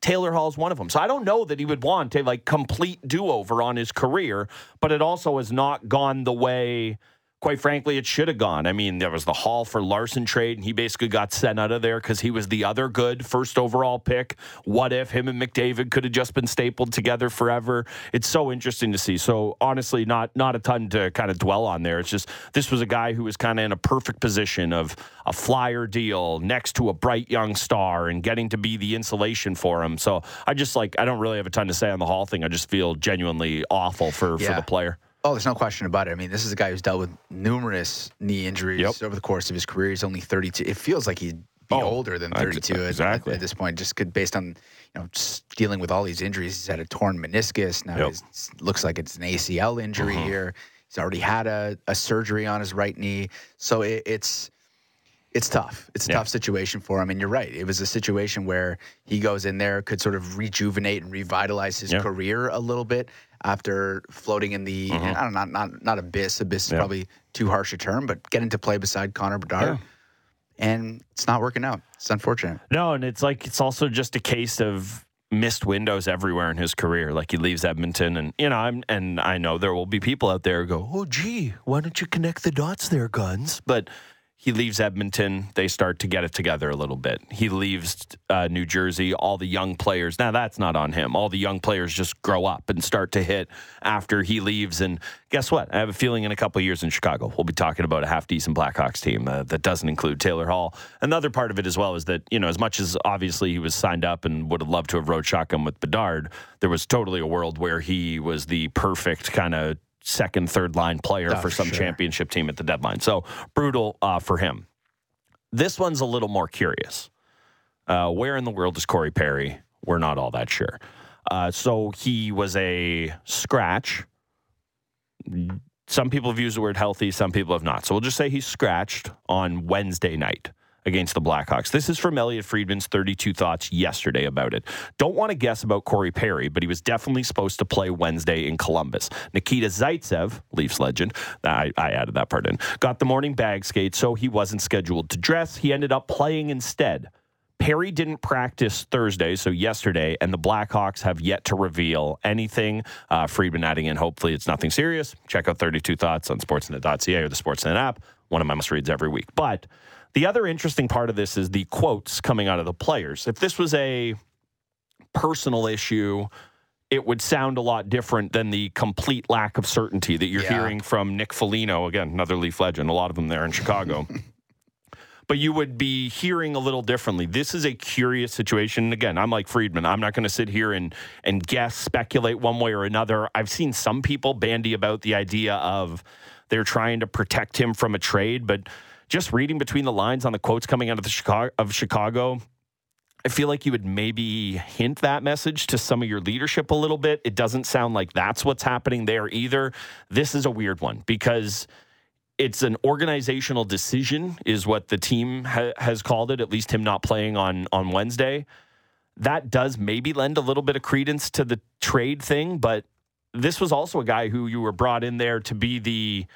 Taylor Hall's one of them. So I don't know that he would want a like complete do over on his career, but it also has not gone the way, quite frankly, it should have gone. I mean, there was the Hall for Larsson trade, and he basically got sent out of there because he was the other good first overall pick. What if him and McDavid could have just been stapled together forever? It's so interesting to see. So honestly, not not a ton to kind of dwell on there. It's just this was a guy who was kind of in a perfect position of a flyer deal next to a bright young star and getting to be the insulation for him. So I just like I don't really have a ton to say on the Hall thing. I just feel genuinely awful for for the player. Oh, there's no question about it. I mean, this is a guy who's dealt with numerous knee injuries Yep. over the course of his career. He's only 32. It feels like he'd be Oh, older than 32 at- exactly. at, this point, just could, based on you know just dealing with all these injuries. He's had a torn meniscus. Now Yep. it looks like it's an ACL injury Mhm. here. He's already had a, a surgery on his right knee, so it, it's it's tough. It's a Yeah. tough situation for him. And you're right. It was a situation where he goes in there, could sort of rejuvenate and revitalize his Yeah. career a little bit after floating in the Mhm. I don't know, not not not abyss. Abyss is Yeah. probably too harsh a term, but getting to play beside Connor Bedard. And it's not working out. It's unfortunate. No, and it's like it's also just a case of missed windows everywhere in his career. Like he leaves Edmonton, and you know, I'm and I know there will be people out there who go, "Oh, gee, why don't you connect the dots there, Guns?" But he leaves Edmonton. They start to get it together a little bit. He leaves uh, New Jersey. All the young players. Now that's not on him. All the young players just grow up and start to hit after he leaves. And guess what? I have a feeling in a couple years in Chicago, we'll be talking about a half decent Blackhawks team uh, that doesn't include Taylor Hall. Another part of it as well is that you know, as much as obviously he was signed up and would have loved to have rode shotgun with Bedard, there was totally a world where he was the perfect kind of second, third line player Oh, for some sure. championship team at the deadline. So brutal uh, for him. This one's a little more curious. Uh, where in the world is Corey Perry? We're not all that sure. Uh, so he was a scratch. Some people have used the word healthy, some people have not. So we'll just say he's scratched on Wednesday night against the Blackhawks. This is from Elliotte Friedman's 32 thoughts yesterday about it. Don't want to guess about Corey Perry, but he was definitely supposed to play Wednesday in Columbus. Nikita Zaitsev, Leafs legend, I, I added that part in, got the morning bag skate, so he wasn't scheduled to dress. He ended up playing instead. Perry didn't practice Thursday, so yesterday, and the Blackhawks have yet to reveal anything. Uh, Friedman adding in, hopefully it's nothing serious. Check out 32 Thoughts on sportsnet.ca or the Sportsnet app, one of my must reads every week. But the other interesting part of this is the quotes coming out of the players. If this was a personal issue, it would sound a lot different than the complete lack of certainty that you're Yeah. hearing from Nick Foligno, again, another Leaf legend, a lot of them there in Chicago. but you would be hearing a little differently. This is a curious situation. And again, I'm like Friedman. I'm not going to sit here and and guess, speculate one way or another. I've seen some people bandy about the idea of they're trying to protect him from a trade, but just reading between the lines on the quotes coming out of the Chicago of Chicago, I feel like you would maybe hint that message to some of your leadership a little bit. It doesn't sound like that's what's happening there either. This is a weird one because it's an organizational decision, is what the team ha- has called it. At least him not playing on on Wednesday. that does maybe lend a little bit of credence to the trade thing. But this was also a guy who you were brought in there to be the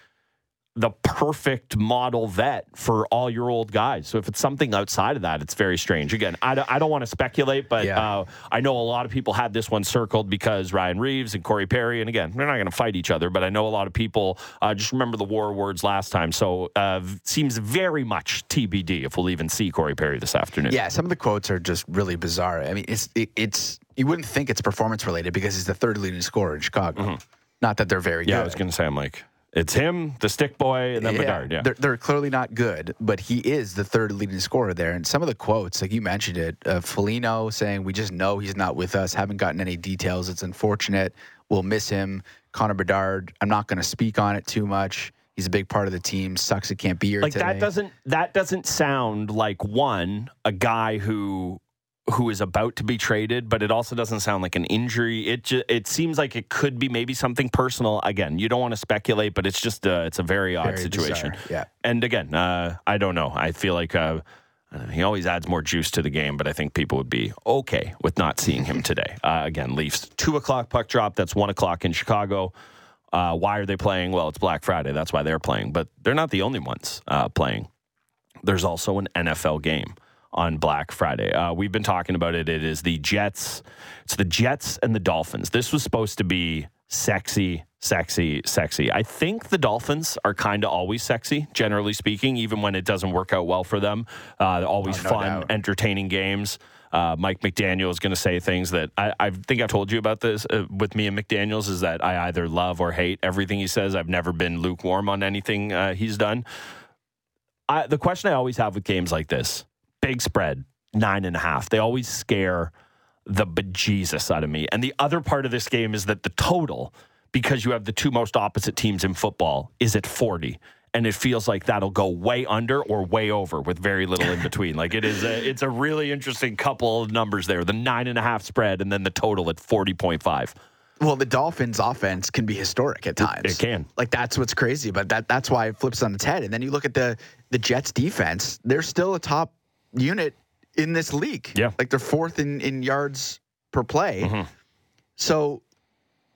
the perfect model vet for all your old guys. So if it's something outside of that, it's very strange. Again, I don't, I don't want to speculate, but Yeah. uh, I know a lot of people had this one circled because Ryan Reaves and Corey Perry, and again, they're not going to fight each other, but I know a lot of people uh, just remember the war words last time. So uh, seems very much TBD if we'll even see Corey Perry this afternoon. Yeah, some of the quotes are just really bizarre. I mean, it's it, it's you wouldn't think it's performance related because he's the third leading scorer in Chicago. Not that they're very Yeah, good. I was going to say, I'm like, it's him, the stick boy, and then Bedard. Yeah. They're, they're clearly not good, but he is the third leading scorer there. And some of the quotes, like you mentioned it, uh, Foligno saying, "We just know he's not with us. Haven't gotten any details. It's unfortunate. We'll miss him." Connor Bedard. I'm not going to speak on it too much. He's a big part of the team. Sucks it can't be here like today. that doesn't that doesn't sound like one a guy who who is about to be traded but it also doesn't sound like an injury it ju- it seems like it could be maybe something personal again you don't want to speculate but it's just uh, it's a very odd Very situation bizarre, yeah. and again uh, i don't know i feel like uh, he always adds more juice to the game, but I think people would be okay with not seeing him today. Uh, again, Leafs two o'clock puck drop. That's one o'clock in Chicago. Uh, why are they playing? Well, it's Black Friday. That's why they're playing. But they're not the only ones uh, playing. There's also an NFL game on Black Friday. Uh, we've been talking about it. It is the Jets. It's the Jets and the Dolphins. This was supposed to be sexy, sexy, sexy. I think the Dolphins are kind of always sexy, generally speaking, even when it doesn't work out well for them. Uh, they're always Oh, no fun, doubt. entertaining games. Uh, Mike McDaniel is going to say things that I, I think I've told you about this uh, with me and McDaniels is that I either love or hate everything he says. I've never been lukewarm on anything uh, he's done. I, the question I always have with games like this big spread, nine and a half. They always scare the bejesus out of me. And the other part of this game is that the total, because you have the two most opposite teams in football, is at 40. And it feels like that'll go way under or way over with very little in between. like it is, a, it's a really interesting couple of numbers there. The nine and a half spread, and then the total at forty point five. Well, the Dolphins' offense can be historic at times. it can. Like that's what's crazy, but that that's why it flips on its head. And then you look at the the Jets' defense; they're still a top unit in this league. Yeah. like they're fourth in in yards per play. Mm-hmm. So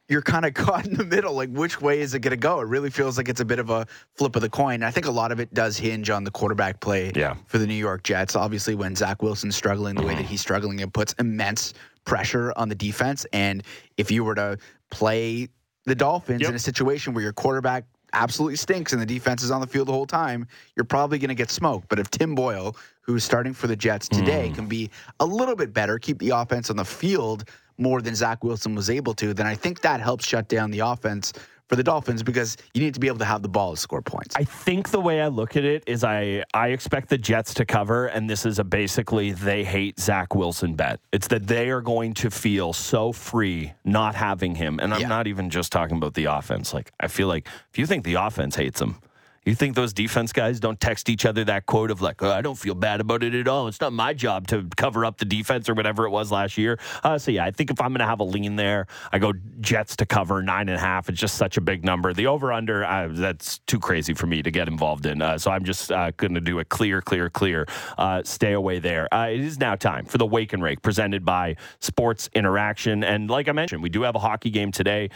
you're kind of caught in the middle. Like, which way is it going to go? It really feels like it's a bit of a flip of the coin. I think a lot of it does hinge on the quarterback play Yeah. for the New York Jets. Obviously, when Zach Wilson's struggling the way that he's struggling, it puts immense pressure on the defense. And if you were to play the Dolphins Yep. in a situation where your quarterback absolutely stinks and the defense is on the field the whole time, you're probably going to get smoked. But if Tim Boyle, who's starting for the Jets today, Mm. can be a little bit better, keep the offense on the field more than Zach Wilson was able to, then I think that helps shut down the offense for the Dolphins because you need to be able to have the ball to score points. I think the way I look at it is I I expect the Jets to cover, and this is a basically they hate Zach Wilson bet. It's that they are going to feel so free not having him, and I'm Yeah. not even just talking about the offense. Like I feel like if you think the offense hates him. You think those defense guys don't text each other that quote of like, oh, I don't feel bad about it at all. It's not my job to cover up the defense or whatever it was last year. Uh, so yeah, I think if I'm going to have a lean there, I go Jets to cover nine and a half. It's just such a big number. The over under uh, that's too crazy for me to get involved in. Uh, so I'm just uh, going to do a clear, clear, clear. Uh, stay away there. Uh, it is now time for the Wake and Rake presented by Sports Interaction. And like I mentioned, we do have a hockey game today.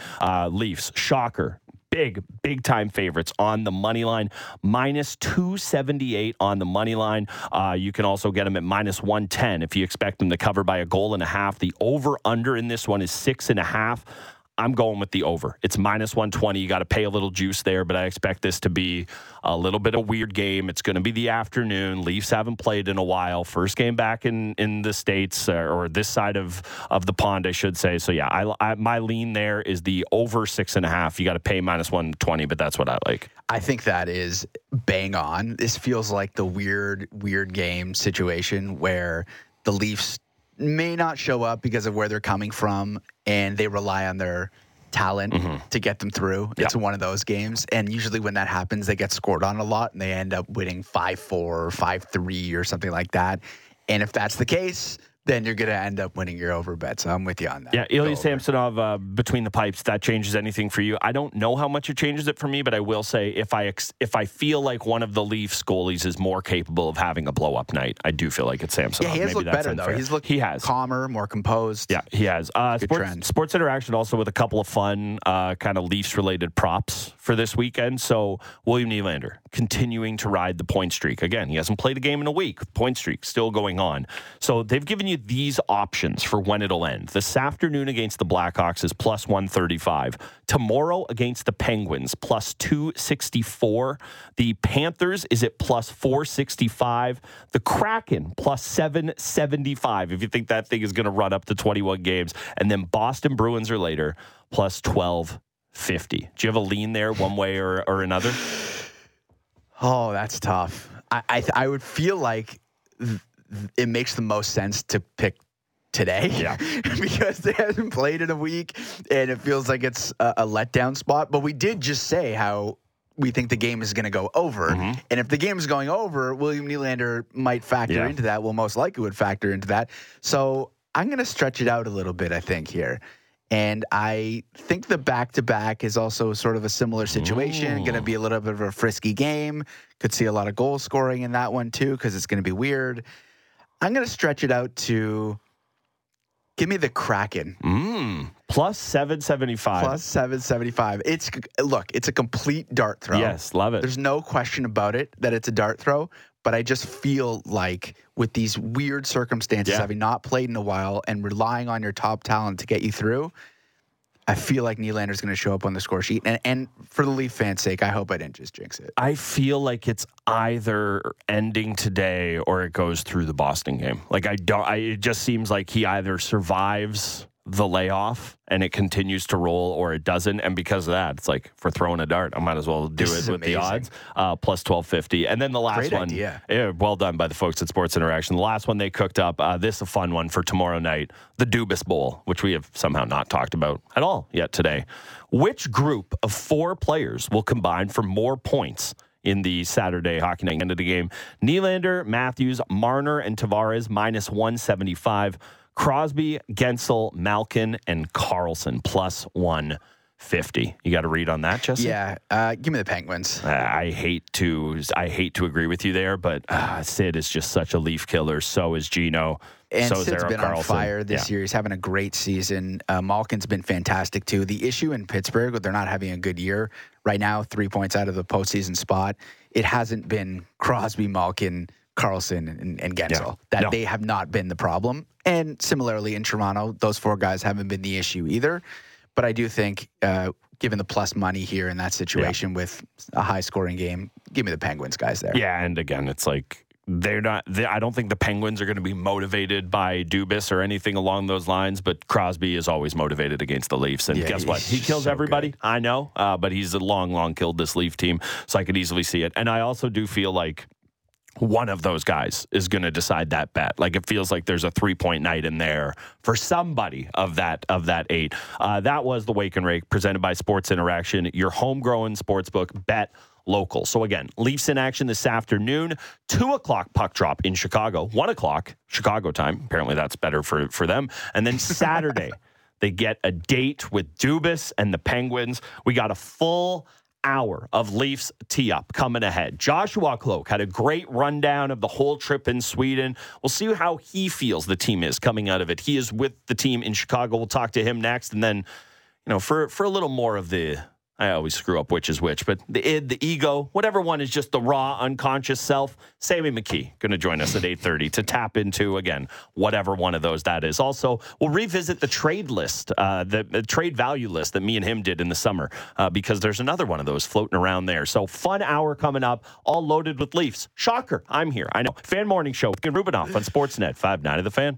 Leafs, shocker, big, big time favorites on the money line, minus 278 on the money line. Uh, you can also get them at minus 110 if you expect them to cover by a goal and a half. The over under in this one is six and a half. I'm going with the over. It's minus 120. You got to pay a little juice there, but I expect this to be a little bit of a weird game. It's going to be the afternoon. Leafs haven't played in a while. First game back in, in the States uh, or this side of, of the pond, I should say. So, yeah, I, I, my lean there is the over six and a half. You got to pay minus 120, but that's what I like. I think that is bang on. This feels like the weird, weird game situation where the Leafs may not show up because of where they're coming from and they rely on their talent mm-hmm. to get them through. It's one of those games. And usually when that happens, they get scored on a lot and they end up winning 5 4 or 5 3 or something like that. And if that's the case, then you're going to end up winning your over bet. So I'm with you on that. Yeah, Ilya Samsonov uh, between the pipes. That changes anything for you? I don't know how much it changes it for me, but I will say if I ex- if I feel like one of the Leafs goalies is more capable of having a blow up night, I do feel like it's Samsonov. Yeah, he has Maybe looked better though. He's looked he has calmer, more composed. Yeah, he has. Uh, Good sports, trend. sports Interaction also with a couple of fun uh, kind of Leafs related props for this weekend. So William Nylander continuing to ride the point streak. Again, he hasn't played a game in a week. Point streak still going on. So they've given you these options for when it'll end. This afternoon against the Blackhawks is plus 135. Tomorrow against the Penguins, plus 264. The Panthers is at plus 465. The Kraken, plus 775. If you think that thing is going to run up to 21 games. And then Boston Bruins are later, plus 1250. Do you have a lean there one way or, or another? Oh, that's tough. I I, I would feel like it makes the most sense to pick today. Yeah. because they haven't played in a week, and it feels like it's a, a letdown spot. But we did just say how. We think the game is going to go over. Mm-hmm. And if the game is going over, William Nylander might factor Yeah. into that. Well, most likely would factor into that. So I'm going to stretch it out a little bit, I think, here. And I think the back to back is also sort of a similar situation. Going to be a little bit of a frisky game. Could see a lot of goal scoring in that one too, because it's going to be weird. I'm going to stretch it out to give me the Kraken Mm, plus 775. plus 775. It's look, it's a complete dart throw. Yes, love it. There's no question about it that it's a dart throw. But I just feel like with these weird circumstances, Yeah. having not played in a while and relying on your top talent to get you through, I feel like Nylander's going to show up on the score sheet. And, and for the Leaf fans' sake, I hope I didn't just jinx it. I feel like it's either ending today or it goes through the Boston game. Like I don't. I, it just seems like he either survives the layoff and it continues to roll, or it doesn't. And because of that, it's like for throwing a dart, I might as well do This it with the odds. Uh, plus twelve fifty, and then the last Great one. idea. Yeah, well done by the folks at Sports Interaction. The last one they cooked up. Uh, this is a fun one for tomorrow night, the Dubas Bowl, which we have somehow not talked about at all yet today. Which group of four players will combine for more points? In the Saturday hockey night end of the game, Nylander, Matthews, Marner, and Tavares minus 175. Crosby, Guentzel, Malkin, and Karlsson plus 150. You got to read on that, Jesse? Yeah, uh, give me the Penguins. Uh, I hate to I hate to agree with you there, but uh, Sid is just such a leaf killer. So is Geno. And so is Sid's been on fire this Yeah. year. He's having a great season. Uh, Malkin's been fantastic too. The issue in Pittsburgh, they're not having a good year right now. Three points out of the postseason spot. It hasn't been Crosby, Malkin, Karlsson, and, and Guentzel. Yeah. That No. they have not been the problem. And similarly in Toronto, those four guys haven't been the issue either. But I do think, uh, given the plus money here in that situation with a high scoring game, give me the Penguins guys there. Yeah, and again, it's like they're not. They, I don't think the Penguins are going to be motivated by Dubas or anything along those lines. But Crosby is always motivated against the Leafs, and Yeah, guess what? He kills so everybody. good. I know, uh, but he's a long, long killed this Leaf team, so I could easily see it. And I also do feel like one of those guys is going to decide that bet. Like it feels like there's a three point night in there for somebody of that of that eight. Uh, that was the Wake and Rake presented by Sports Interaction, your homegrown sportsbook bet local. So again, Leafs in action this afternoon, two o'clock puck drop in Chicago, one o'clock Chicago time. Apparently that's better for for them. And then Saturday. They get a date with Dubas and the Penguins. We got a full hour of Leafs tee up coming ahead. Joshua Kloke had a great rundown of the whole trip in Sweden. We'll see how he feels the team is coming out of it. He is with the team in Chicago. We'll talk to him next. And then, you know, for, for a little more of the. I always screw up which is which, but the id, the ego, whatever one is just the raw, unconscious self. Sammy McKee going to join us at eight thirty to tap into again whatever one of those that is. Also, we'll revisit the trade list, uh, the, the trade value list that me and him did in the summer, uh, because there's another one of those floating around there. So fun hour coming up, all loaded with Leafs. Shocker, I'm here. I know. Fan morning show. Rubinoff on Sportsnet five nine of the fan.